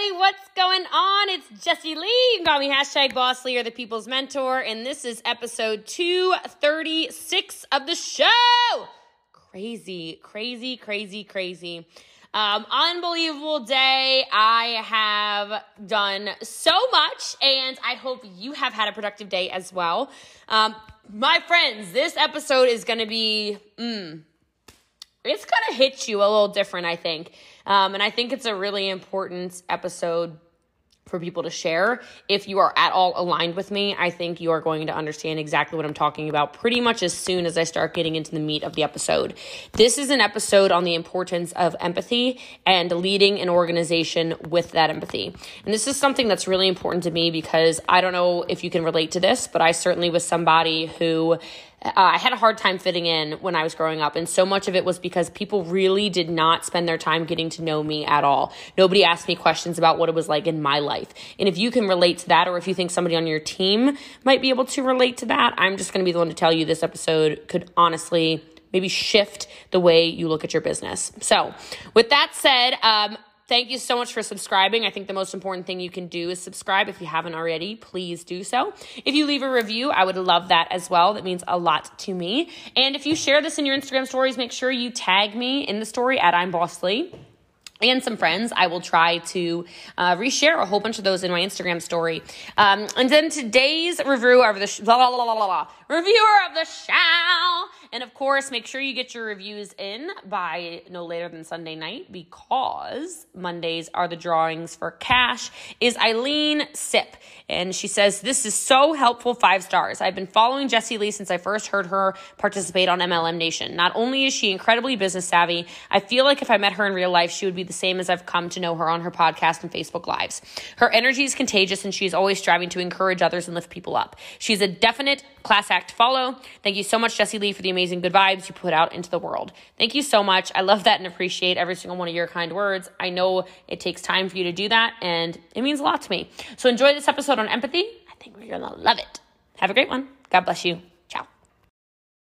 everybody. What's going on? It's Jessie Lee. You can call me hashtag Boss Lee or the People's Mentor. And this is episode 236 of the show. Crazy, crazy, crazy, crazy. Um, unbelievable day. I have done so much, and I hope you have had a productive day as well. Um, my friends, this episode is going to be, mm, it's going to hit you a little different, I think. Um, and I think it's a really important episode for people to share. If you are at all aligned with me, I think you are going to understand exactly what I'm talking about pretty much as soon as I start getting into the meat of the episode. This is an episode on the importance of empathy and leading an organization with that empathy. And this is something that's really important to me because I don't know if you can relate to this, but I certainly was somebody who uh, I had a hard time fitting in when I was growing up. And so much of it was because people really did not spend their time getting to know me at all. Nobody asked me questions about what it was like in my life. And if you can relate to that, or if you think somebody on your team might be able to relate to that, I'm just going to be the one to tell you this episode could honestly maybe shift the way you look at your business. So, with that said, um, Thank you so much for subscribing. I think the most important thing you can do is subscribe. If you haven't already, please do so. If you leave a review, I would love that as well. That means a lot to me. And if you share this in your Instagram stories, make sure you tag me in the story at I'm Boss Lee and some friends. I will try to uh, reshare a whole bunch of those in my Instagram story. Um, and then today's review of the sh- blah, blah, blah, reviewer of the show and of course, make sure you get your reviews in by no later than Sunday night because Mondays are the drawings for cash. Is Eileen Sip. And she says, This is so helpful, five stars. I've been following Jessie Lee since I first heard her participate on MLM Nation. Not only is she incredibly business savvy, I feel like if I met her in real life, she would be the same as I've come to know her on her podcast and Facebook Lives. Her energy is contagious and she is always striving to encourage others and lift people up. She's a definite class act follow. Thank you so much, Jessie Lee, for the amazing good vibes you put out into the world. Thank you so much. I love that and appreciate every single one of your kind words. I know it takes time for you to do that, and it means a lot to me. So enjoy this episode on empathy. I think we're going to love it. Have a great one. God bless you. Ciao.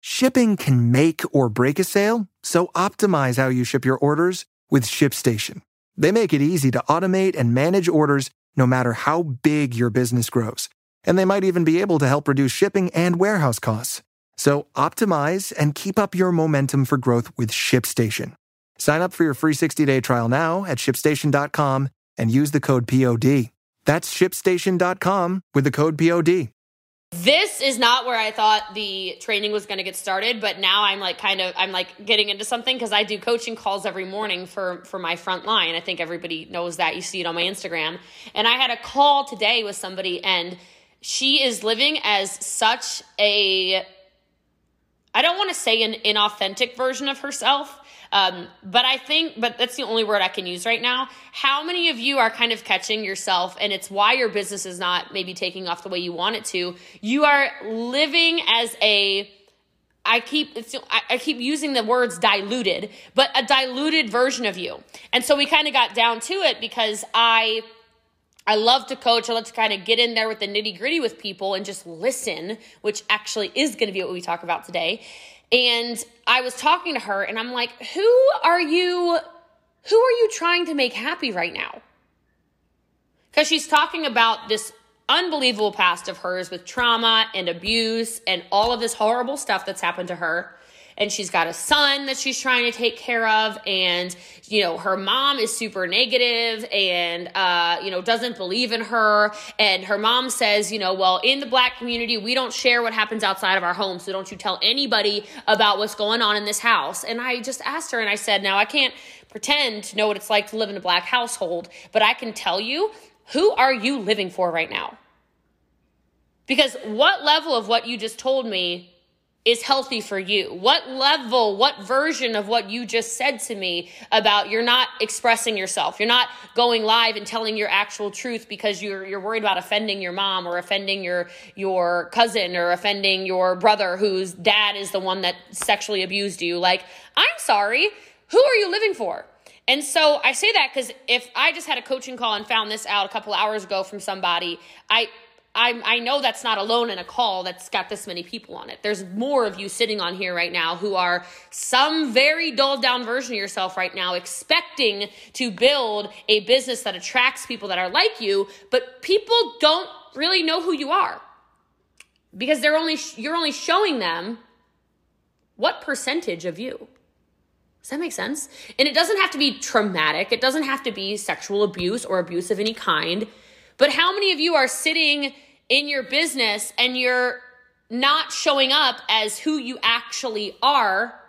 Shipping can make or break a sale, so optimize how you ship your orders with ShipStation. They make it easy to automate and manage orders no matter how big your business grows and they might even be able to help reduce shipping and warehouse costs. So optimize and keep up your momentum for growth with ShipStation. Sign up for your free 60-day trial now at shipstation.com and use the code POD. That's shipstation.com with the code POD. This is not where I thought the training was going to get started, but now I'm like kind of I'm like getting into something because I do coaching calls every morning for for my front line. I think everybody knows that. You see it on my Instagram. And I had a call today with somebody and she is living as such a I don't want to say an inauthentic version of herself, um, but I think, but that's the only word I can use right now. How many of you are kind of catching yourself, and it's why your business is not maybe taking off the way you want it to? You are living as a I keep I keep using the words diluted, but a diluted version of you. And so we kind of got down to it because I I love to coach. I love to kind of get in there with the nitty gritty with people and just listen, which actually is going to be what we talk about today. And I was talking to her and I'm like, who are you? Who are you trying to make happy right now? Because she's talking about this unbelievable past of hers with trauma and abuse and all of this horrible stuff that's happened to her and she's got a son that she's trying to take care of and you know her mom is super negative and uh, you know doesn't believe in her. And her mom says you know well in the black community we don't share what happens outside of our home so don't you tell anybody about what's going on in this house. And i just asked her and i said now i can't pretend to know what it's like to live in a black household but i can tell you who are you living for right now? Because what level of what you just told me is healthy for you? What level, what version of what you just said to me about you're not expressing yourself. You're not going live and telling your actual truth because you're you're worried about offending your mom or offending your your cousin or offending your brother whose dad is the one that sexually abused you. Like, I'm sorry. Who are you living for? And so I say that cuz if I just had a coaching call and found this out a couple hours ago from somebody, I I, I know that's not alone in a call that's got this many people on it. There's more of you sitting on here right now who are some very dulled down version of yourself right now, expecting to build a business that attracts people that are like you, but people don't really know who you are because they're only you're only showing them what percentage of you. Does that make sense? And it doesn't have to be traumatic. It doesn't have to be sexual abuse or abuse of any kind. But how many of you are sitting in your business and you're not showing up as who you actually are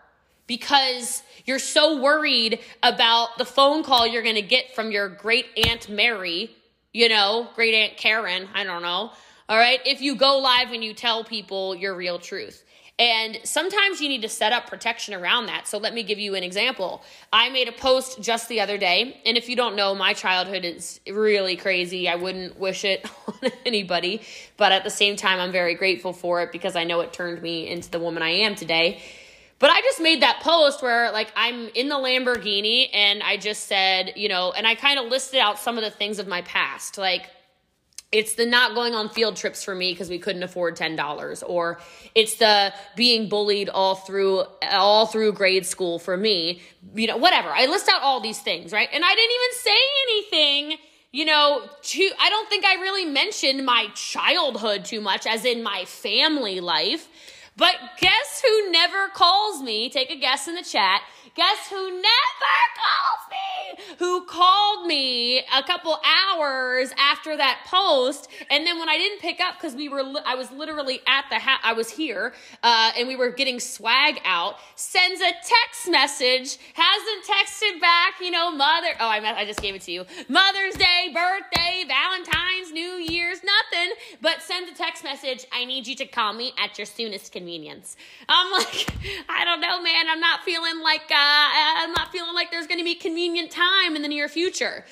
because you're so worried about the phone call you're going to get from your great aunt Mary, you know, great aunt Karen, I don't know. All right, if you go live and you tell people your real truth. And sometimes you need to set up protection around that. So let me give you an example. I made a post just the other day, and if you don't know, my childhood is really crazy. I wouldn't wish it on anybody, but at the same time, I'm very grateful for it because I know it turned me into the woman I am today. But I just made that post where, like, I'm in the Lamborghini and I just said, you know, and I kind of listed out some of the things of my past. Like, it's the not going on field trips for me because we couldn't afford $10 or it's the being bullied all through all through grade school for me you know whatever. I list out all these things right? And i didn't even say anything you know to i don't think i really mentioned my childhood too much as in my family life. But guess who never calls me take a guess in the chat Guess who never calls me? Who called me a couple hours after that post, and then when I didn't pick up because we were, li- I was literally at the house. I was here, uh, and we were getting swag out. Sends a text message, hasn't texted back. You know, mother. Oh, I I just gave it to you. Mother's Day, birthday, Valentine's, New Year's, nothing. But sends a text message. I need you to call me at your soonest convenience. I'm like, I don't know, man. I'm not feeling like. Uh, Uh, I'm not feeling like there's going to be convenient time in the near future.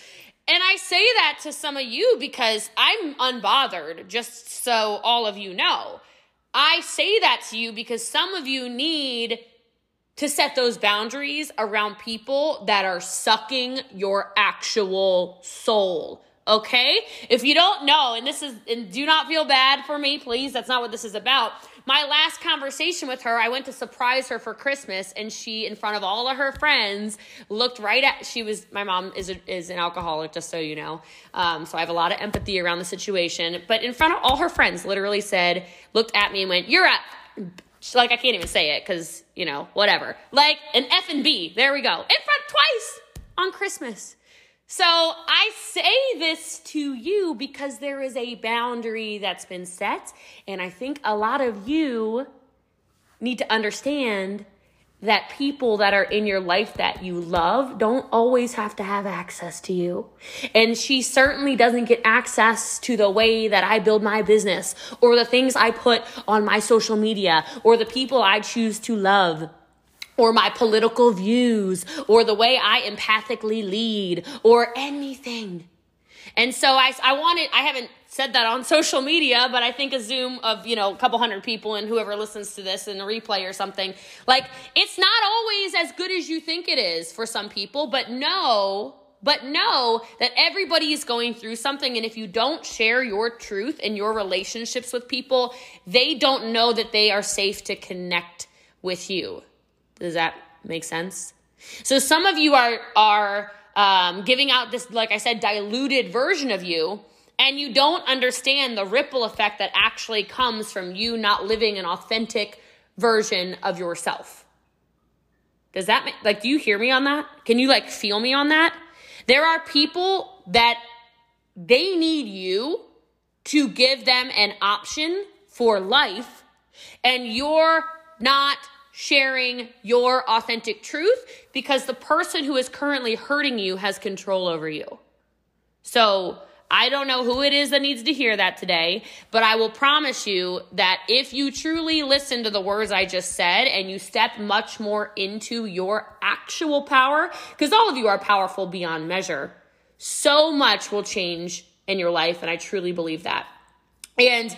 And I say that to some of you because I'm unbothered, just so all of you know. I say that to you because some of you need to set those boundaries around people that are sucking your actual soul. Okay? If you don't know, and this is, and do not feel bad for me, please, that's not what this is about my last conversation with her, I went to surprise her for Christmas, and she, in front of all of her friends, looked right at. She was my mom is a, is an alcoholic, just so you know. Um, so I have a lot of empathy around the situation. But in front of all her friends, literally said, looked at me and went, "You're up." Like I can't even say it because you know whatever. Like an F and B. There we go. In front twice on Christmas. So I say this to you because there is a boundary that's been set. And I think a lot of you need to understand that people that are in your life that you love don't always have to have access to you. And she certainly doesn't get access to the way that I build my business or the things I put on my social media or the people I choose to love or my political views or the way I empathically lead or anything. And so I, I wanted, I haven't said that on social media, but I think a Zoom of, you know, a couple hundred people and whoever listens to this in a replay or something, like it's not always as good as you think it is for some people, but know, but know that everybody is going through something. And if you don't share your truth and your relationships with people, they don't know that they are safe to connect with you. Does that make sense? So some of you are are um, giving out this, like I said, diluted version of you, and you don't understand the ripple effect that actually comes from you not living an authentic version of yourself. Does that make, like, do you hear me on that? Can you like feel me on that? There are people that they need you to give them an option for life, and you're not sharing your authentic truth because the person who is currently hurting you has control over you. So, I don't know who it is that needs to hear that today, but I will promise you that if you truly listen to the words I just said and you step much more into your actual power, because all of you are powerful beyond measure, so much will change in your life. And I truly believe that. And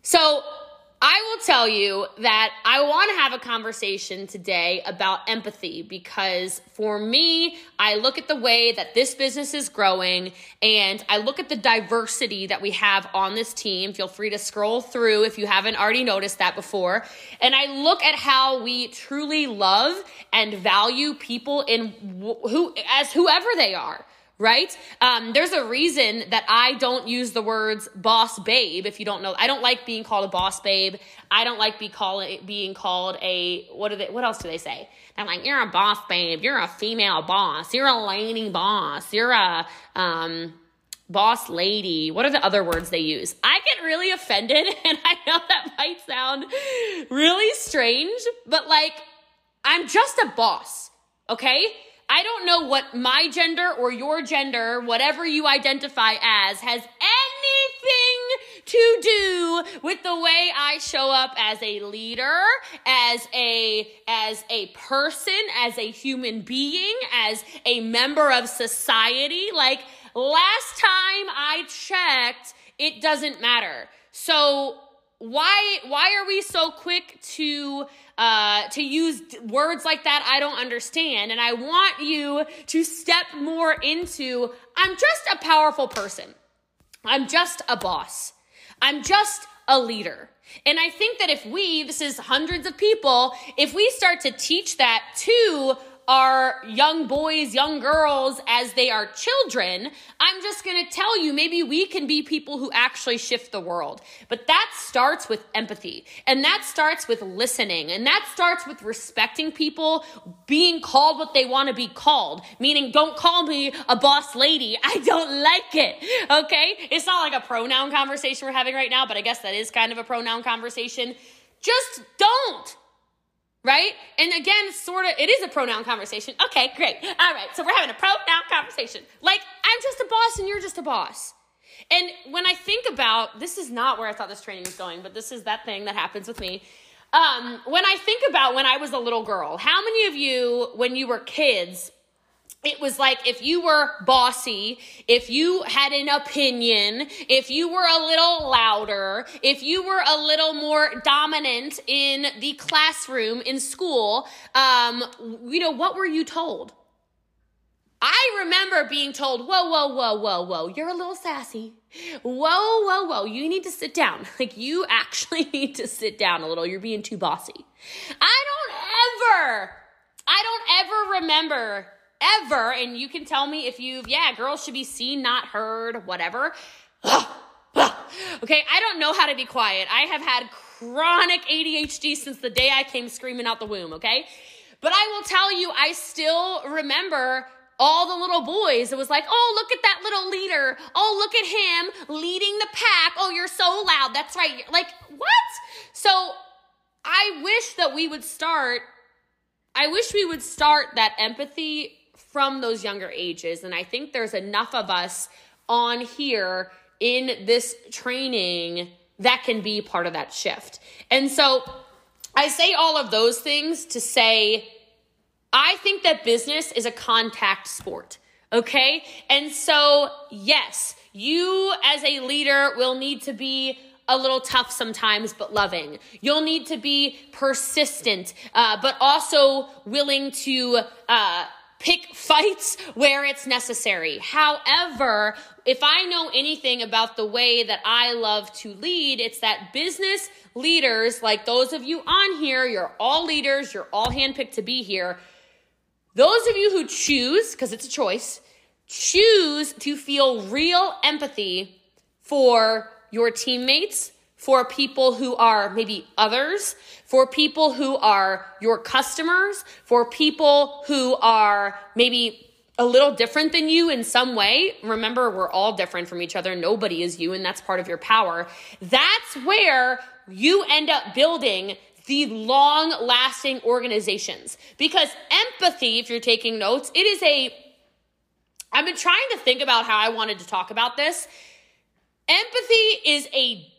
so I will tell you that I want to have a conversation today about empathy because for me, I look at the way that this business is growing and I look at the diversity that we have on this team. Feel free to scroll through if you haven't already noticed that before. And I look at how we truly love and value people in who as whoever they are right? Um, there's a reason that I don't use the words boss babe. If you don't know, I don't like being called a boss babe. I don't like be call, being called a what do they? What else do they say? I'm like, you're a boss babe. You're a female boss. You're a lady boss. You're a um, boss lady. What are the other words they use? I get really offended, and I know that might sound really strange, but like, I'm just a boss. Okay I don't know what my gender or your gender, whatever you identify as, has anything to do with the way I show up as a leader, as a as a person, as a human being, as a member of society. Like last time I checked, it doesn't matter. So why why are we so quick to uh, to use words like that I don't understand and I want you to step more into I'm just a powerful person. I'm just a boss. I'm just a leader. And I think that if we, this is hundreds of people, if we start to teach that to our young boys, young girls as they are children, I'm just going to tell you maybe we can be people who actually shift the world. But that starts with empathy and that starts with listening and that starts with respecting people, being called what they want to be called, meaning don't call me a boss lady. I don't like it. Okay. It's not like a pronoun conversation we're having right now, but I guess that is kind of a pronoun conversation. Just don't right? And again, sort of, it is a pronoun conversation. Okay, great. All right, so we're having a pronoun conversation. Like, I'm just a boss and you're just a boss. And when I think about this, is not where I thought this training was going, but this is that thing that happens with me. Um, when I think about when I was a little girl, how many of you, when you were kids, it was like if you were bossy, if you had an opinion, if you were a little louder, if you were a little more dominant in the classroom in school, um, you know, what were you told? I remember being told, whoa, whoa, whoa, whoa, whoa, you're a little sassy. Whoa, whoa, whoa, you need to sit down. Like, you actually need to sit down a little. You're being too bossy. I don't ever, I don't ever remember ever, and you can tell me if you've, yeah, girls should be seen, not heard, whatever. okay, I don't know how to be quiet. I have had chronic ADHD since the day I came screaming out the womb, okay? But I will tell you, I still remember all the little boys. It was like, oh, look at that little leader. Oh, look at him leading the pack. Oh, you're so loud. That's right. Like, what? So I wish that we would start, I wish we would start that empathy from those younger ages. And I think there's enough of us on here in this training that can be part of that shift. And so I say all of those things to say, I think that business is a contact sport. Okay. And so, yes, you as a leader will need to be a little tough sometimes, but loving. You'll need to be persistent, uh, but also willing to, uh, pick fights where it's necessary. However, if I know anything about the way that I love to lead, it's that business leaders, like those of you on here, you're all leaders, you're all handpicked to be here. Those of you who choose, because it's a choice, choose to feel real empathy for your teammates, for people who are maybe others, for people who are your customers, for people who are maybe a little different than you in some way. Remember, we're all different from each other. Nobody is you, and that's part of your power. That's where you end up building the long lasting organizations. Because empathy, if you're taking notes, it is a, I've been trying to think about how I wanted to talk about this. Empathy is a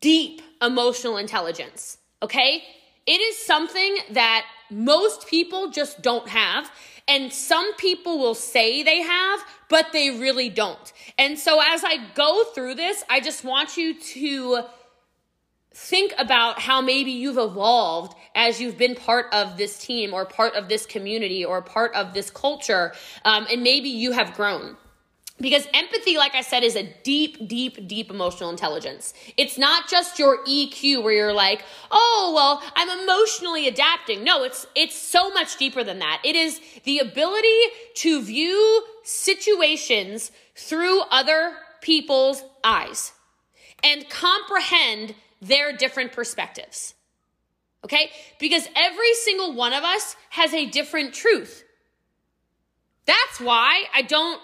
deep emotional intelligence, okay? It is something that most people just don't have. And some people will say they have, but they really don't. And so as I go through this, I just want you to think about how maybe you've evolved as you've been part of this team or part of this community or part of this culture, um, and maybe you have grown. Because empathy, like I said, is a deep, deep, deep emotional intelligence. It's not just your EQ where you're like, oh, well, I'm emotionally adapting. No, it's, it's so much deeper than that. It is the ability to view situations through other people's eyes and comprehend their different perspectives. Okay? Because every single one of us has a different truth. That's why I don't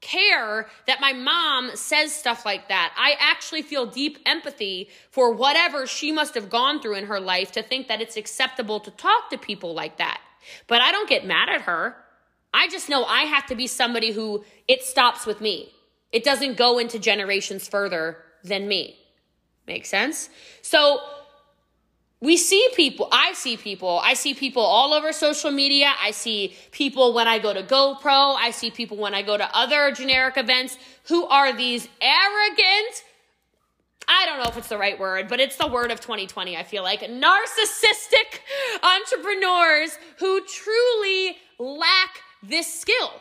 care that my mom says stuff like that. I actually feel deep empathy for whatever she must have gone through in her life to think that it's acceptable to talk to people like that. But I don't get mad at her. I just know I have to be somebody who it stops with me. It doesn't go into generations further than me. Make sense? So we see people, I see people, I see people all over social media. I see people when I go to GoPro. I see people when I go to other generic events who are these arrogant, I don't know if it's the right word, but it's the word of 2020, I feel like narcissistic entrepreneurs who truly lack this skill.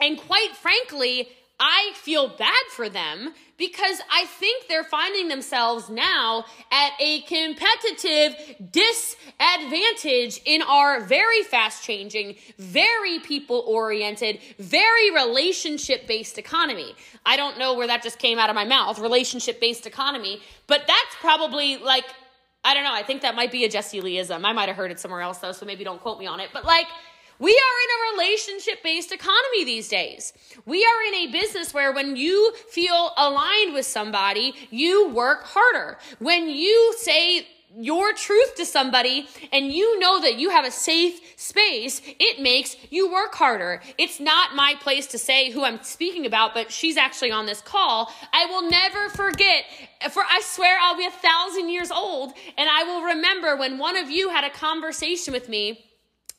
And quite frankly, I feel bad for them because I think they're finding themselves now at a competitive disadvantage in our very fast changing, very people oriented, very relationship based economy. I don't know where that just came out of my mouth, relationship based economy, but that's probably like, I don't know, I think that might be a Jessie Leeism. I might have heard it somewhere else though, so maybe don't quote me on it, but like, we are in a relationship based economy these days. We are in a business where when you feel aligned with somebody, you work harder. When you say your truth to somebody and you know that you have a safe space, it makes you work harder. It's not my place to say who I'm speaking about, but she's actually on this call. I will never forget, for I swear I'll be a thousand years old, and I will remember when one of you had a conversation with me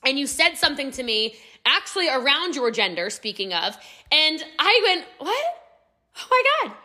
and you said something to me actually around your gender, speaking of, and I went, What? Oh my God.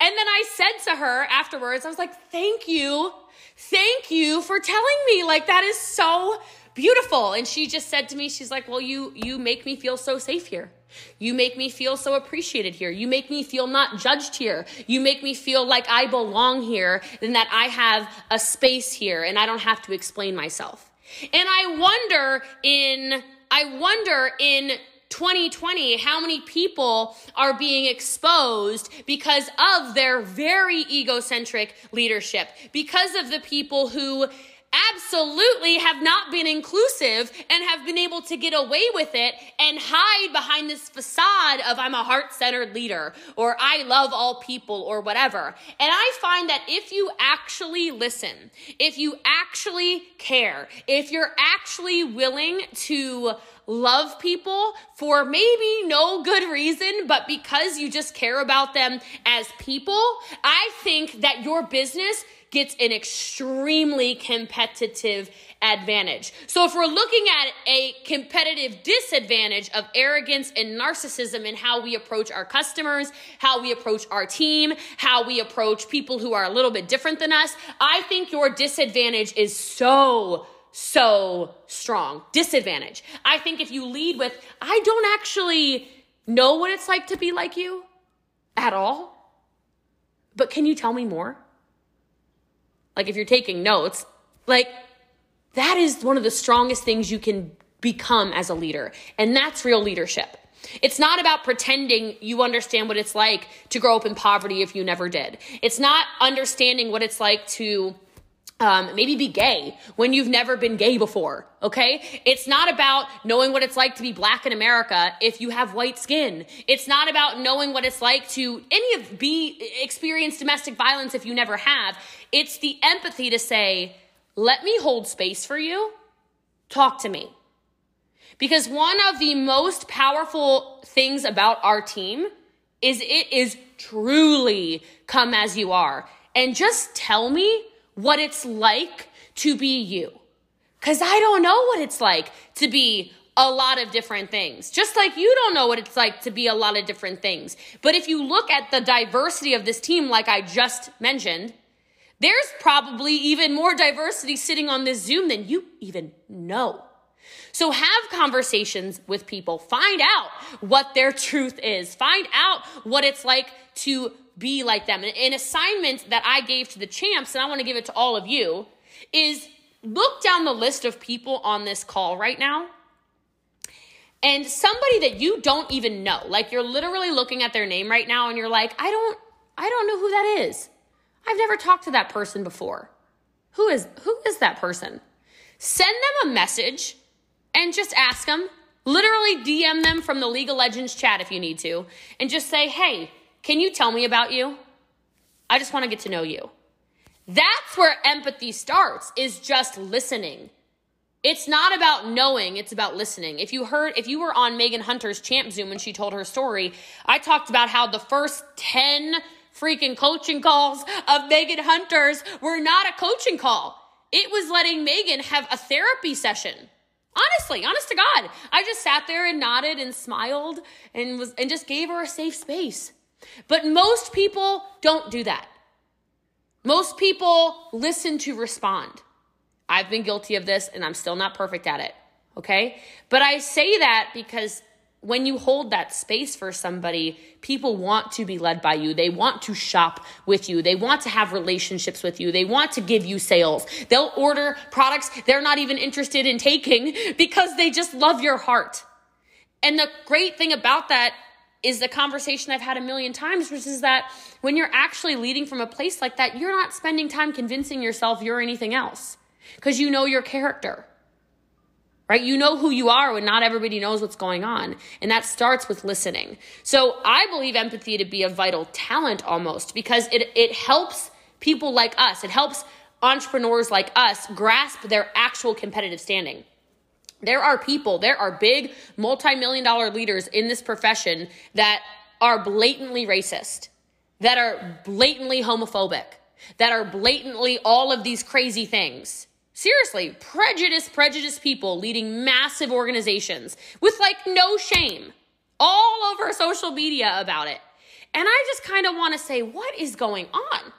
And then I said to her afterwards, I was like, Thank you. Thank you for telling me. Like, that is so beautiful. And she just said to me, She's like, Well, you, you make me feel so safe here. You make me feel so appreciated here. You make me feel not judged here. You make me feel like I belong here and that I have a space here and I don't have to explain myself. And I wonder in, I wonder in 2020 how many people are being exposed because of their very egocentric leadership, because of the people who absolutely have not been inclusive and have been able to get away with it and hide behind this facade of I'm a heart centered leader or I love all people or whatever. And I find that if you actually listen, if you actually care, if you're actually willing to love people for maybe no good reason, but because you just care about them as people, I think that your business gets an extremely competitive advantage. So if we're looking at a competitive disadvantage of arrogance and narcissism in how we approach our customers, how we approach our team, how we approach people who are a little bit different than us, I think your disadvantage is so so strong. Disadvantage. I think if you lead with, I don't actually know what it's like to be like you at all, but can you tell me more? like if you're taking notes, like that is one of the strongest things you can become as a leader. And that's real leadership. It's not about pretending you understand what it's like to grow up in poverty if you never did. It's not understanding what it's like to um, maybe be gay when you've never been gay before. Okay. It's not about knowing what it's like to be black in America if you have white skin. It's not about knowing what it's like to any of be experience domestic violence if you never have. It's the empathy to say, let me hold space for you. Talk to me. Because one of the most powerful things about our team is it is truly come as you are. And just tell me what it's like to be you. Cause I don't know what it's like to be a lot of different things. Just like you don't know what it's like to be a lot of different things. But if you look at the diversity of this team, like I just mentioned, There's probably even more diversity sitting on this Zoom than you even know. So have conversations with people. Find out what their truth is. Find out what it's like to be like them. An assignment that I gave to the champs, and I want to give it to all of you, is look down the list of people on this call right now and somebody that you don't even know like you're literally looking at their name right now and you're like i don't i don't know who that is i've never talked to that person before who is who is that person send them a message and just ask them literally dm them from the league of legends chat if you need to and just say hey can you tell me about you i just want to get to know you that's where empathy starts is just listening it's not about knowing, it's about listening. If you heard, if you were on Megan Hunter's Champ Zoom when she told her story, I talked about how the first 10 freaking coaching calls of Megan Hunter's were not a coaching call. It was letting Megan have a therapy session. Honestly, honest to God. I just sat there and nodded and smiled and was and just gave her a safe space. But most people don't do that. Most people listen to respond. I've been guilty of this and I'm still not perfect at it. Okay. But I say that because when you hold that space for somebody, people want to be led by you. They want to shop with you. They want to have relationships with you. They want to give you sales. They'll order products they're not even interested in taking because they just love your heart. And the great thing about that is the conversation I've had a million times, which is that when you're actually leading from a place like that, you're not spending time convincing yourself you're anything else because you know your character. Right? You know who you are when not everybody knows what's going on. And that starts with listening. So I believe empathy to be a vital talent almost because it, it helps people like us. It helps entrepreneurs like us grasp their actual competitive standing. There are people, there are big multi-million dollar leaders in this profession that are blatantly racist, that are blatantly homophobic, that are blatantly all of these crazy things. Seriously, prejudice, prejudice people leading massive organizations with like no shame all over social media about it. And I just kind of want to say, what is going on?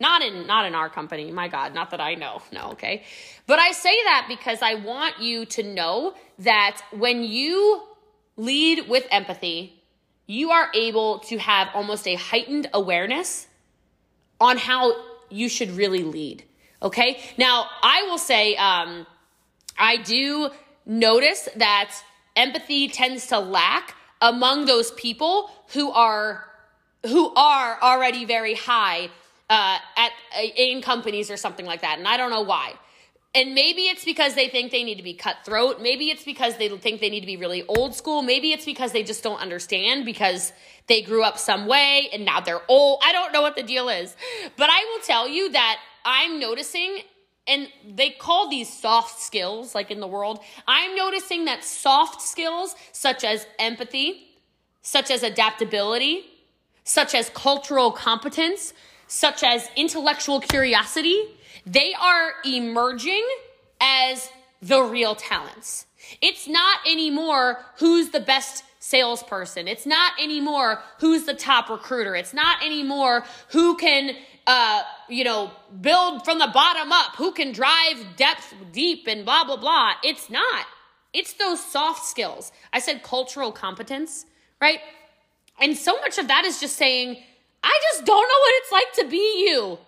Not in not in our company, my God, not that I know. No, okay. But I say that because I want you to know that when you lead with empathy, you are able to have almost a heightened awareness on how you should really lead. Okay. Now, I will say, um, I do notice that empathy tends to lack among those people who are who are already very high uh, at in companies or something like that, and I don't know why. And maybe it's because they think they need to be cutthroat. Maybe it's because they think they need to be really old school. Maybe it's because they just don't understand because they grew up some way and now they're old. I don't know what the deal is. But I will tell you that I'm noticing, and they call these soft skills, like in the world, I'm noticing that soft skills such as empathy, such as adaptability, such as cultural competence, such as intellectual curiosity, they are emerging as the real talents. It's not anymore who's the best salesperson. It's not anymore who's the top recruiter. It's not anymore who can uh, you know, build from the bottom up, who can drive depth deep and blah, blah, blah. It's not. It's those soft skills. I said cultural competence, right? And so much of that is just saying, I just don't know what it's like to be you.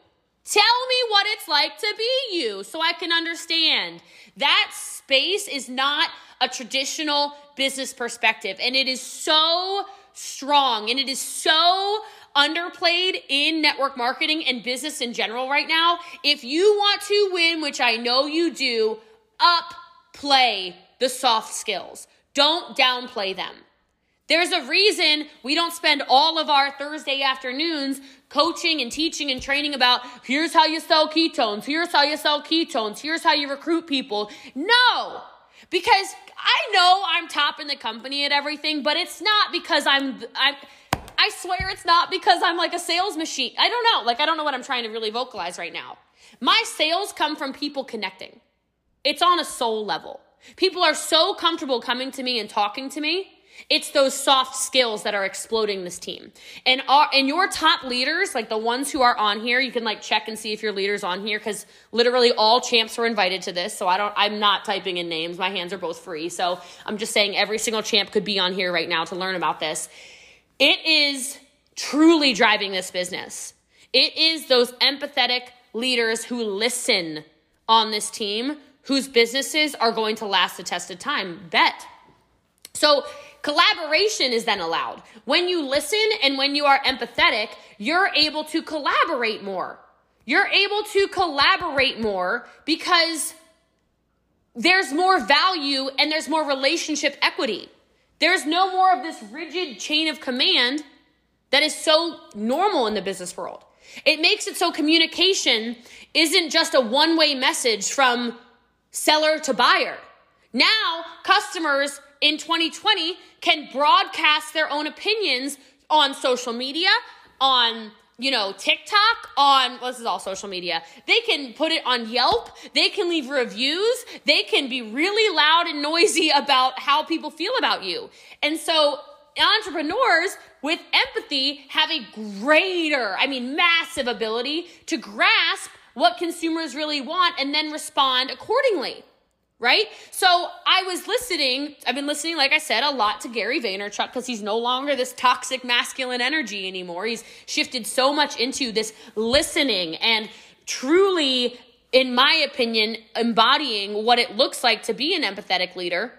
Tell me what it's like to be you so I can understand. That space is not a traditional business perspective. And it is so strong and it is so underplayed in network marketing and business in general right now. If you want to win, which I know you do, up play the soft skills. Don't downplay them. There's a reason we don't spend all of our Thursday afternoons coaching and teaching and training about here's how you sell ketones, here's how you sell ketones, here's how you recruit people. No, because I know I'm top in the company at everything, but it's not because I'm, I'm, I swear it's not because I'm like a sales machine. I don't know. Like, I don't know what I'm trying to really vocalize right now. My sales come from people connecting, it's on a soul level. People are so comfortable coming to me and talking to me It's those soft skills that are exploding this team. And our, and your top leaders, like the ones who are on here, you can like check and see if your leader's on here because literally all champs were invited to this. So I don't, I'm not typing in names. My hands are both free. So I'm just saying every single champ could be on here right now to learn about this. It is truly driving this business. It is those empathetic leaders who listen on this team whose businesses are going to last the test of time. Bet. So Collaboration is then allowed. When you listen and when you are empathetic, you're able to collaborate more. You're able to collaborate more because there's more value and there's more relationship equity. There's no more of this rigid chain of command that is so normal in the business world. It makes it so communication isn't just a one way message from seller to buyer. Now, customers in 2020 can broadcast their own opinions on social media, on you know, TikTok, on well, this is all social media. They can put it on Yelp. They can leave reviews. They can be really loud and noisy about how people feel about you. And so entrepreneurs with empathy have a greater, I mean, massive ability to grasp what consumers really want and then respond accordingly right? So I was listening, I've been listening, like I said, a lot to Gary Vaynerchuk because he's no longer this toxic masculine energy anymore. He's shifted so much into this listening and truly, in my opinion, embodying what it looks like to be an empathetic leader.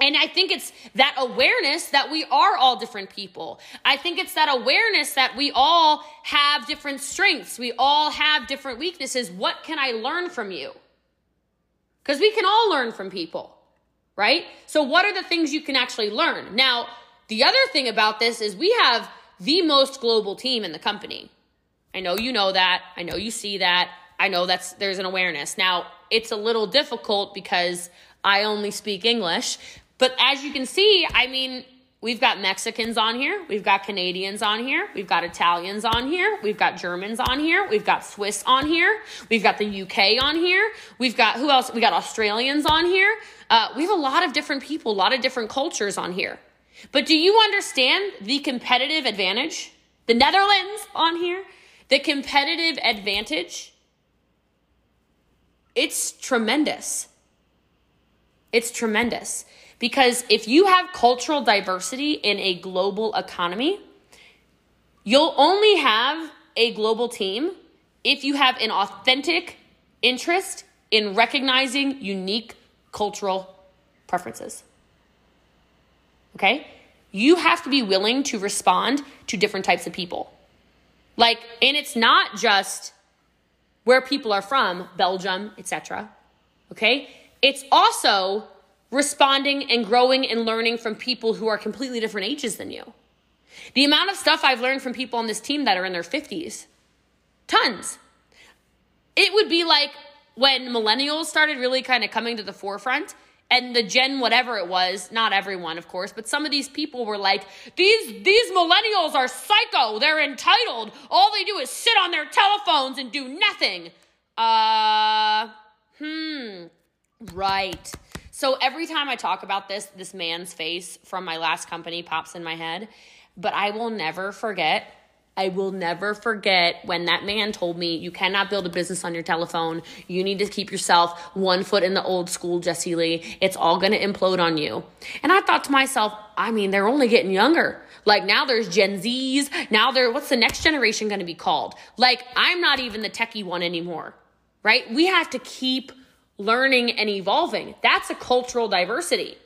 And I think it's that awareness that we are all different people. I think it's that awareness that we all have different strengths. We all have different weaknesses. What can I learn from you? Because we can all learn from people, right? So, what are the things you can actually learn? Now, the other thing about this is we have the most global team in the company. I know you know that. I know you see that. I know that's there's an awareness. Now, it's a little difficult because I only speak English, but as you can see, I mean, We've got Mexicans on here. We've got Canadians on here. We've got Italians on here. We've got Germans on here. We've got Swiss on here. We've got the UK on here. We've got who else? We got Australians on here. Uh, we have a lot of different people, a lot of different cultures on here. But do you understand the competitive advantage? The Netherlands on here, the competitive advantage. It's tremendous. It's tremendous. Because if you have cultural diversity in a global economy, you'll only have a global team if you have an authentic interest in recognizing unique cultural preferences. Okay? You have to be willing to respond to different types of people. Like, and it's not just where people are from, Belgium, etc. Okay? It's also responding and growing and learning from people who are completely different ages than you. The amount of stuff I've learned from people on this team that are in their 50s, tons. It would be like when millennials started really kind of coming to the forefront and the gen whatever it was not everyone of course but some of these people were like these these millennials are psycho they're entitled all they do is sit on their telephones and do nothing uh hmm right so every time I talk about this, this man's face from my last company pops in my head. But I will never forget. I will never forget when that man told me, You cannot build a business on your telephone. You need to keep yourself one foot in the old school, Jessie Lee. It's all going to implode on you. And I thought to myself, I mean, they're only getting younger. Like now there's Gen Zs. Now they're, what's the next generation going to be called? Like I'm not even the techie one anymore, right? We have to keep learning and evolving. That's a cultural diversity.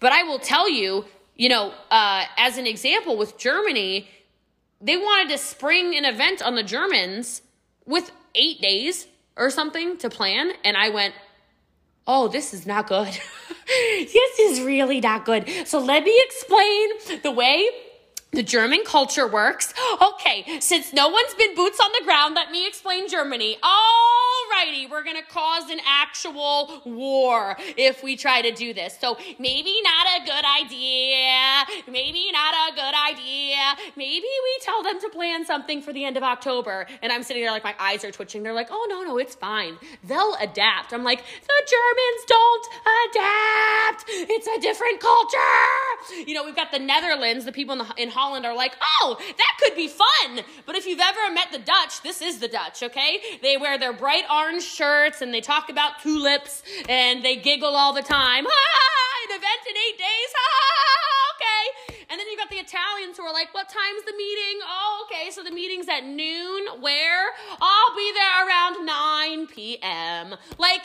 But I will tell you, you know, uh, as an example with Germany, they wanted to spring an event on the Germans with eight days or something to plan. And I went, oh, this is not good. this is really not good. So let me explain the way the German culture works. Okay, since no one's been boots on the ground, let me explain Germany. Alrighty, we're gonna cause an actual war if we try to do this. So maybe not a good idea. Maybe not a good idea. Maybe we tell them to plan something for the end of October. And I'm sitting there like my eyes are twitching. They're like, oh no, no, it's fine. They'll adapt. I'm like, the Germans don't adapt. It's a different culture. You know, we've got the Netherlands, the people in, the, in Holland are like, oh, that could be fun. But if you've ever met the Dutch, this is the Dutch, okay? They wear their bright orange shirts and they talk about tulips and they giggle all the time. Ha! An event in eight days. Ha! Okay. And then you've got the Italians who are like, what time's the meeting? Oh, okay. So the meeting's at noon. Where? I'll be there around 9 p.m. Like,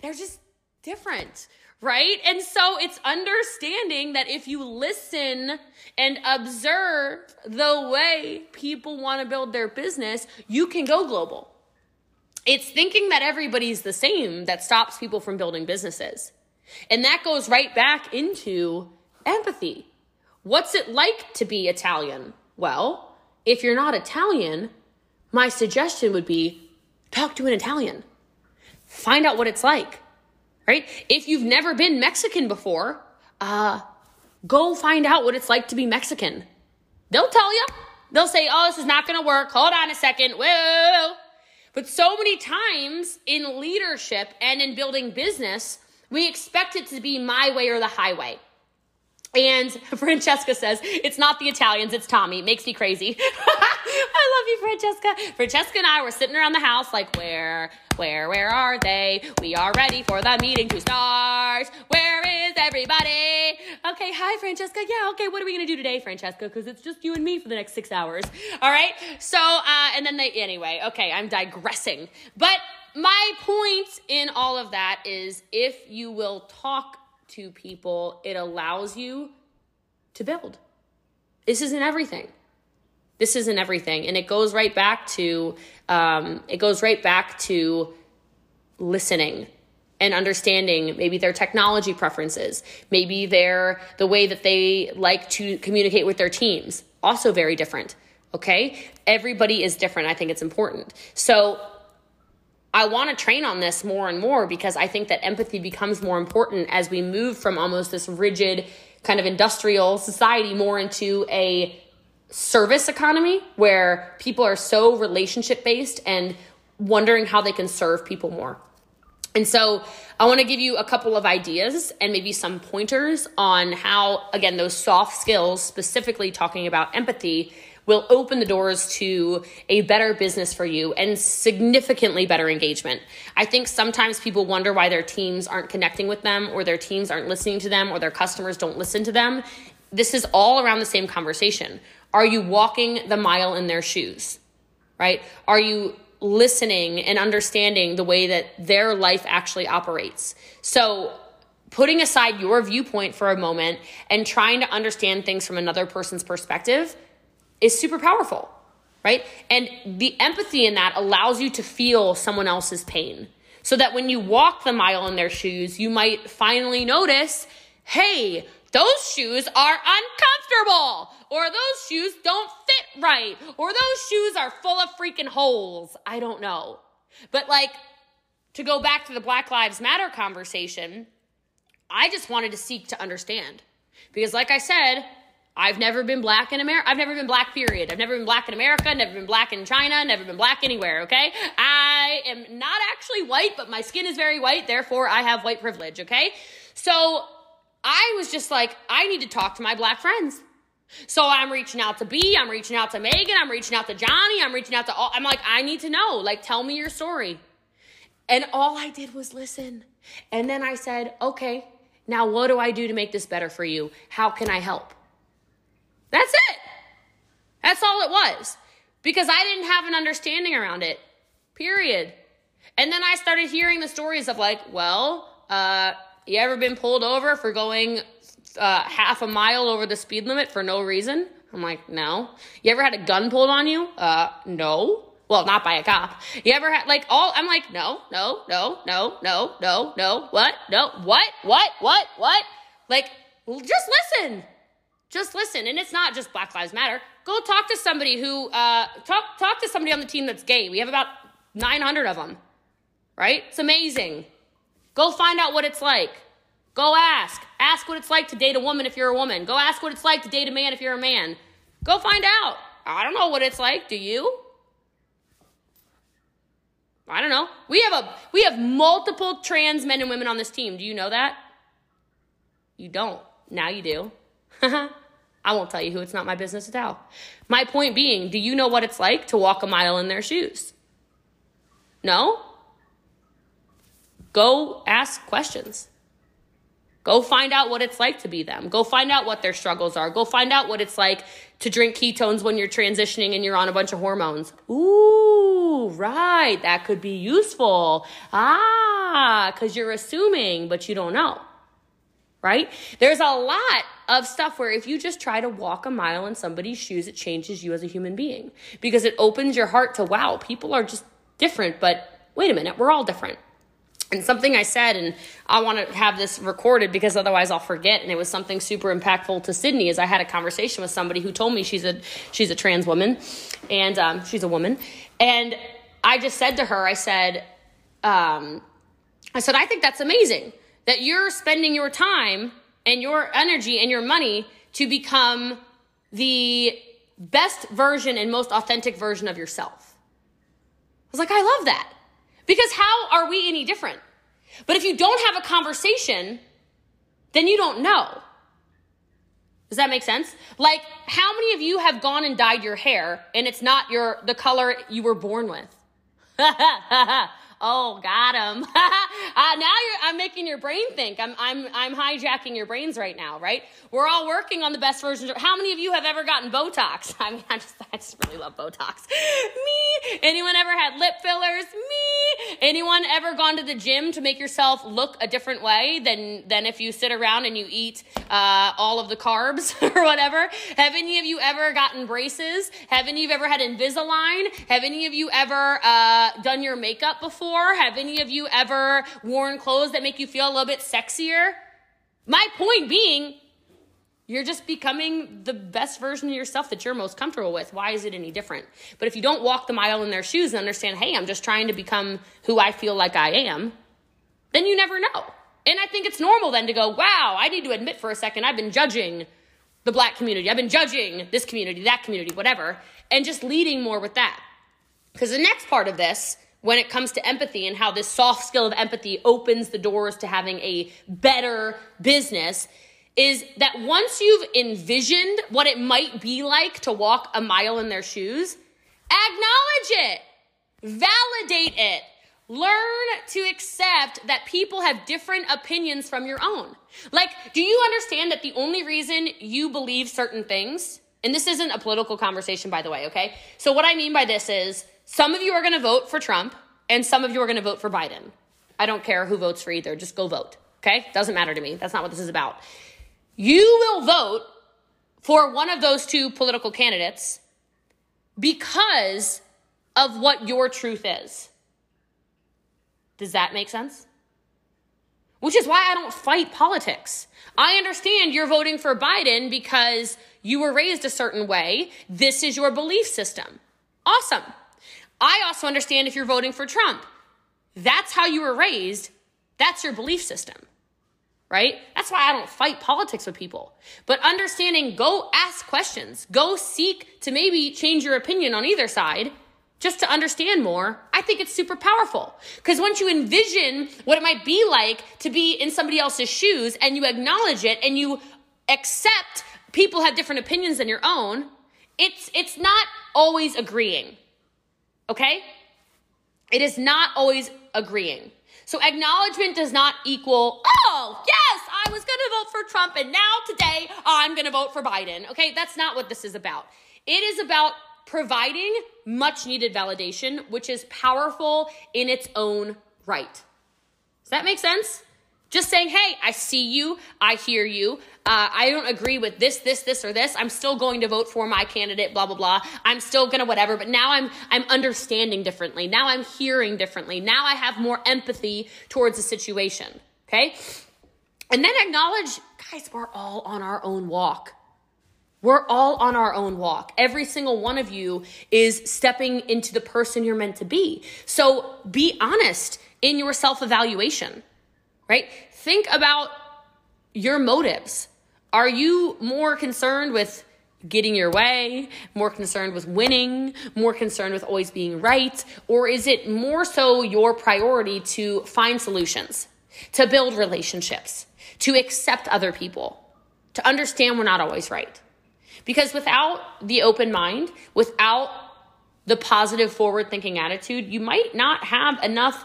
they're just different right? And so it's understanding that if you listen and observe the way people want to build their business, you can go global. It's thinking that everybody's the same that stops people from building businesses. And that goes right back into empathy. What's it like to be Italian? Well, if you're not Italian, my suggestion would be talk to an Italian. Find out what it's like right? If you've never been Mexican before, uh, go find out what it's like to be Mexican. They'll tell you. They'll say, oh, this is not going to work. Hold on a second. Whoa. But so many times in leadership and in building business, we expect it to be my way or the highway. And Francesca says, it's not the Italians, it's Tommy. Makes me crazy. I love you, Francesca. Francesca and I were sitting around the house like, where, where, where are they? We are ready for the meeting to start. Where is everybody? Okay, hi, Francesca. Yeah, okay, what are we to do today, Francesca? Because it's just you and me for the next six hours. All right? So, uh, and then they, anyway, okay, I'm digressing. But my point in all of that is if you will talk to people, it allows you to build. This isn't everything. This isn't everything. And it goes right back to um, it goes right back to listening and understanding maybe their technology preferences, maybe their the way that they like to communicate with their teams. Also very different. Okay? Everybody is different. I think it's important. So I want to train on this more and more because I think that empathy becomes more important as we move from almost this rigid kind of industrial society more into a service economy where people are so relationship based and wondering how they can serve people more. And so I want to give you a couple of ideas and maybe some pointers on how, again, those soft skills, specifically talking about empathy, will open the doors to a better business for you and significantly better engagement. I think sometimes people wonder why their teams aren't connecting with them or their teams aren't listening to them or their customers don't listen to them. This is all around the same conversation. Are you walking the mile in their shoes? Right? Are you listening and understanding the way that their life actually operates? So, putting aside your viewpoint for a moment and trying to understand things from another person's perspective is super powerful, right? And the empathy in that allows you to feel someone else's pain. So that when you walk the mile in their shoes, you might finally notice, hey, those shoes are uncomfortable, or those shoes don't fit right, or those shoes are full of freaking holes. I don't know. But like, to go back to the Black Lives Matter conversation, I just wanted to seek to understand. Because, like I said, I've never been black in America. I've never been black, period. I've never been black in America, never been black in China, never been black anywhere, okay? I am not actually white, but my skin is very white, therefore I have white privilege, okay? So I was just like, I need to talk to my black friends. So I'm reaching out to B, I'm reaching out to Megan, I'm reaching out to Johnny, I'm reaching out to all, I'm like, I need to know, like, tell me your story. And all I did was listen. And then I said, okay, now what do I do to make this better for you? How can I help? That's it. That's all it was. Because I didn't have an understanding around it. Period. And then I started hearing the stories of like, well, uh, you ever been pulled over for going uh, half a mile over the speed limit for no reason? I'm like, no. You ever had a gun pulled on you? Uh, no. Well, not by a cop. You ever had like all? I'm like, no, no, no, no, no, no, no. What? No. What? What? What? What? Like, just listen. Just listen. And it's not just Black Lives Matter. Go talk to somebody who, uh, talk, talk to somebody on the team that's gay. We have about 900 of them, right? It's amazing. Go find out what it's like. Go ask. Ask what it's like to date a woman if you're a woman. Go ask what it's like to date a man if you're a man. Go find out. I don't know what it's like. Do you? I don't know. We have a we have multiple trans men and women on this team. Do you know that? You don't. Now you do. I won't tell you who. It's not my business to tell. My point being, do you know what it's like to walk a mile in their shoes? No? Go ask questions. Go find out what it's like to be them. Go find out what their struggles are. Go find out what it's like to drink ketones when you're transitioning and you're on a bunch of hormones. Ooh, right. That could be useful. Ah, because you're assuming, but you don't know. Right? There's a lot of stuff where if you just try to walk a mile in somebody's shoes, it changes you as a human being because it opens your heart to wow, people are just different, but wait a minute, we're all different. And something I said, and I want to have this recorded because otherwise I'll forget. And it was something super impactful to Sydney. Is I had a conversation with somebody who told me she's a she's a trans woman, and um, she's a woman. And I just said to her, I said, um, I said, I think that's amazing that you're spending your time and your energy and your money to become the best version and most authentic version of yourself. I was like, I love that. Because how are we any different? But if you don't have a conversation, then you don't know. Does that make sense? Like, how many of you have gone and dyed your hair and it's not your the color you were born with? Oh, got him. uh, now I'm making your brain think. I'm, I'm, I'm hijacking your brains right now, right? We're all working on the best version. How many of you have ever gotten Botox? I mean, I just, I just really love Botox. Me. Anyone ever had lip fillers? Me. Anyone ever gone to the gym to make yourself look a different way than, than if you sit around and you eat, uh, all of the carbs or whatever? Have any of you ever gotten braces? Have any of you ever had Invisalign? Have any of you ever, uh, done your makeup before? Before? Have any of you ever worn clothes that make you feel a little bit sexier? My point being, you're just becoming the best version of yourself that you're most comfortable with. Why is it any different? But if you don't walk the mile in their shoes and understand, hey, I'm just trying to become who I feel like I am, then you never know. And I think it's normal then to go, wow, I need to admit for a second, I've been judging the black community. I've been judging this community, that community, whatever, and just leading more with that. Because the next part of this when it comes to empathy and how this soft skill of empathy opens the doors to having a better business is that once you've envisioned what it might be like to walk a mile in their shoes, acknowledge it, validate it, learn to accept that people have different opinions from your own. Like, do you understand that the only reason you believe certain things, and this isn't a political conversation, by the way, okay? So, what I mean by this is, some of you are going to vote for Trump, and some of you are going to vote for Biden. I don't care who votes for either. Just go vote. Okay? Doesn't matter to me. That's not what this is about. You will vote for one of those two political candidates because of what your truth is. Does that make sense? Which is why I don't fight politics. I understand you're voting for Biden because you were raised a certain way. This is your belief system. Awesome. I also understand if you're voting for Trump. That's how you were raised. That's your belief system, right? That's why I don't fight politics with people. But understanding, go ask questions, go seek to maybe change your opinion on either side just to understand more. I think it's super powerful. Because once you envision what it might be like to be in somebody else's shoes and you acknowledge it and you accept people have different opinions than your own, it's, it's not always agreeing. Okay? It is not always agreeing. So acknowledgement does not equal, oh, yes, I was going to vote for Trump and now today I'm going to vote for Biden. Okay? That's not what this is about. It is about providing much needed validation, which is powerful in its own right. Does that make sense? Just saying, hey, I see you, I hear you, uh, I don't agree with this, this, this, or this. I'm still going to vote for my candidate, blah, blah, blah. I'm still gonna whatever, but now I'm I'm understanding differently. Now I'm hearing differently. Now I have more empathy towards the situation. Okay? And then acknowledge, guys, we're all on our own walk. We're all on our own walk. Every single one of you is stepping into the person you're meant to be. So be honest in your self evaluation, right? Think about your motives. Are you more concerned with getting your way, more concerned with winning, more concerned with always being right? Or is it more so your priority to find solutions, to build relationships, to accept other people, to understand we're not always right? Because without the open mind, without the positive forward thinking attitude, you might not have enough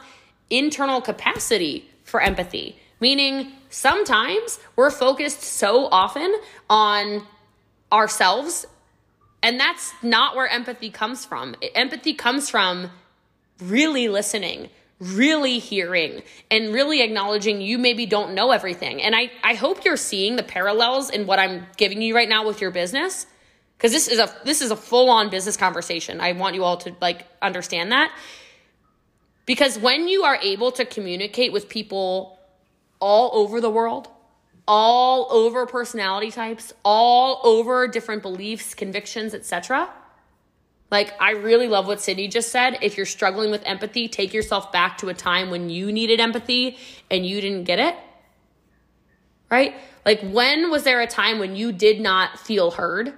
internal capacity for empathy. Meaning, sometimes we're focused so often on ourselves, and that's not where empathy comes from. Empathy comes from really listening, really hearing, and really acknowledging you maybe don't know everything. And I, I hope you're seeing the parallels in what I'm giving you right now with your business. Because this is a this is a full-on business conversation. I want you all to like understand that. Because when you are able to communicate with people all over the world, all over personality types, all over different beliefs, convictions, etc. Like I really love what Sydney just said. If you're struggling with empathy, take yourself back to a time when you needed empathy and you didn't get it. Right? Like when was there a time when you did not feel heard?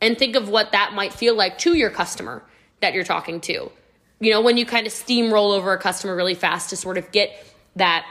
And think of what that might feel like to your customer that you're talking to. You know, when you kind of steamroll over a customer really fast to sort of get that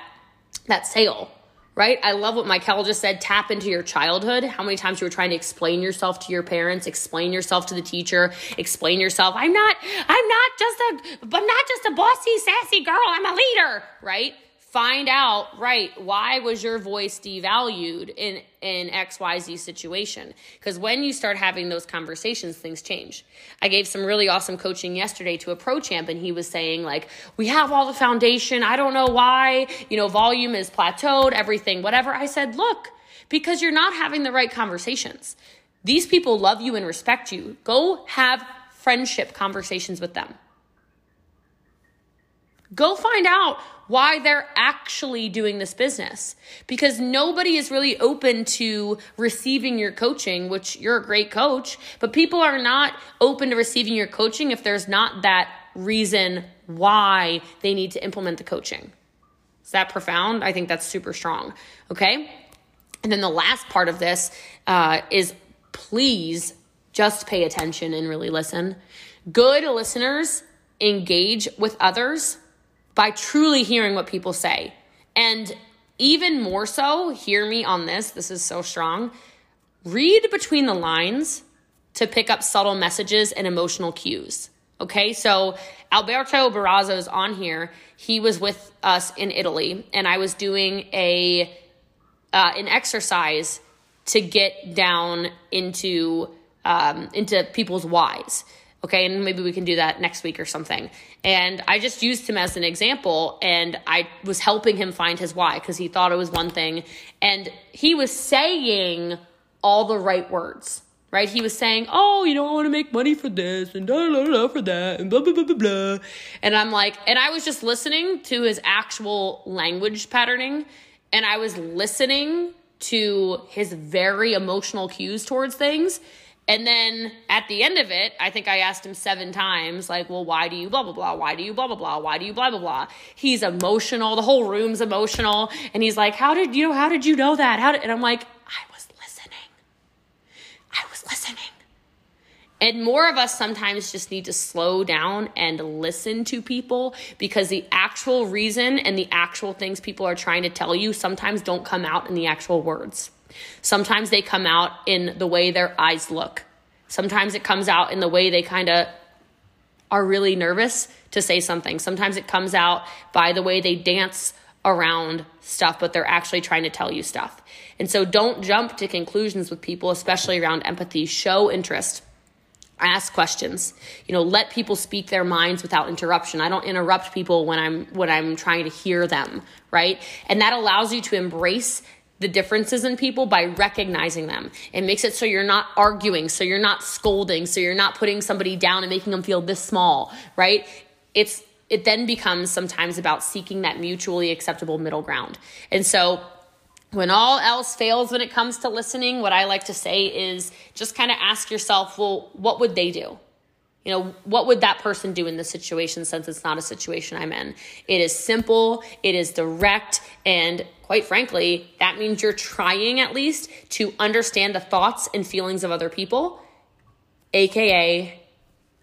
that sale, right? I love what Michael just said. Tap into your childhood. How many times you were trying to explain yourself to your parents, explain yourself to the teacher, explain yourself. I'm not, I'm not just a, I'm not just a bossy, sassy girl. I'm a leader, right? find out right why was your voice devalued in in xyz situation. Because when you start having those conversations things change. I gave some really awesome coaching yesterday to a pro champ and he was saying like we have all the foundation. I don't know why you know volume is plateaued everything whatever. I said look because you're not having the right conversations. These people love you and respect you. Go have friendship conversations with them. Go find out why they're actually doing this business because nobody is really open to receiving your coaching, which you're a great coach, but people are not open to receiving your coaching if there's not that reason why they need to implement the coaching. Is that profound? I think that's super strong. Okay. And then the last part of this uh, is please just pay attention and really listen. Good listeners engage with others by truly hearing what people say. And even more so, hear me on this, this is so strong. Read between the lines to pick up subtle messages and emotional cues. Okay, so Alberto Barrazzo is on here. He was with us in Italy, and I was doing a uh, an exercise to get down into um, into people's whys. Okay, and maybe we can do that next week or something. And I just used him as an example, and I was helping him find his why because he thought it was one thing. And he was saying all the right words, right? He was saying, Oh, you know, I want to make money for this and da da da for that and blah, blah, blah, blah, blah. And I'm like, and I was just listening to his actual language patterning, and I was listening to his very emotional cues towards things and then at the end of it, I think I asked him seven times, like, well, why do you blah, blah, blah? Why do you blah, blah, blah? Why do you blah, blah, blah? He's emotional. The whole room's emotional. And he's like, how did you know, how did you know that? How did, and I'm like, I was listening. I was listening. And more of us sometimes just need to slow down and listen to people because the actual reason and the actual things people are trying to tell you sometimes don't come out in the actual words. Sometimes they come out in the way their eyes look. Sometimes it comes out in the way they kind of are really nervous to say something. Sometimes it comes out by the way they dance around stuff, but they're actually trying to tell you stuff. And so don't jump to conclusions with people, especially around empathy. Show interest. Ask questions. You know, let people speak their minds without interruption. I don't interrupt people when I'm when I'm trying to hear them, right? And that allows you to embrace the differences in people by recognizing them. It makes it so you're not arguing, so you're not scolding, so you're not putting somebody down and making them feel this small, right? It's it then becomes sometimes about seeking that mutually acceptable middle ground. And so when all else fails when it comes to listening, what I like to say is just kind of ask yourself, well, what would they do? You know, what would that person do in this situation since it's not a situation I'm in? It is simple, it is direct, and quite frankly, that means you're trying at least to understand the thoughts and feelings of other people, aka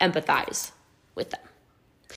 empathize with them.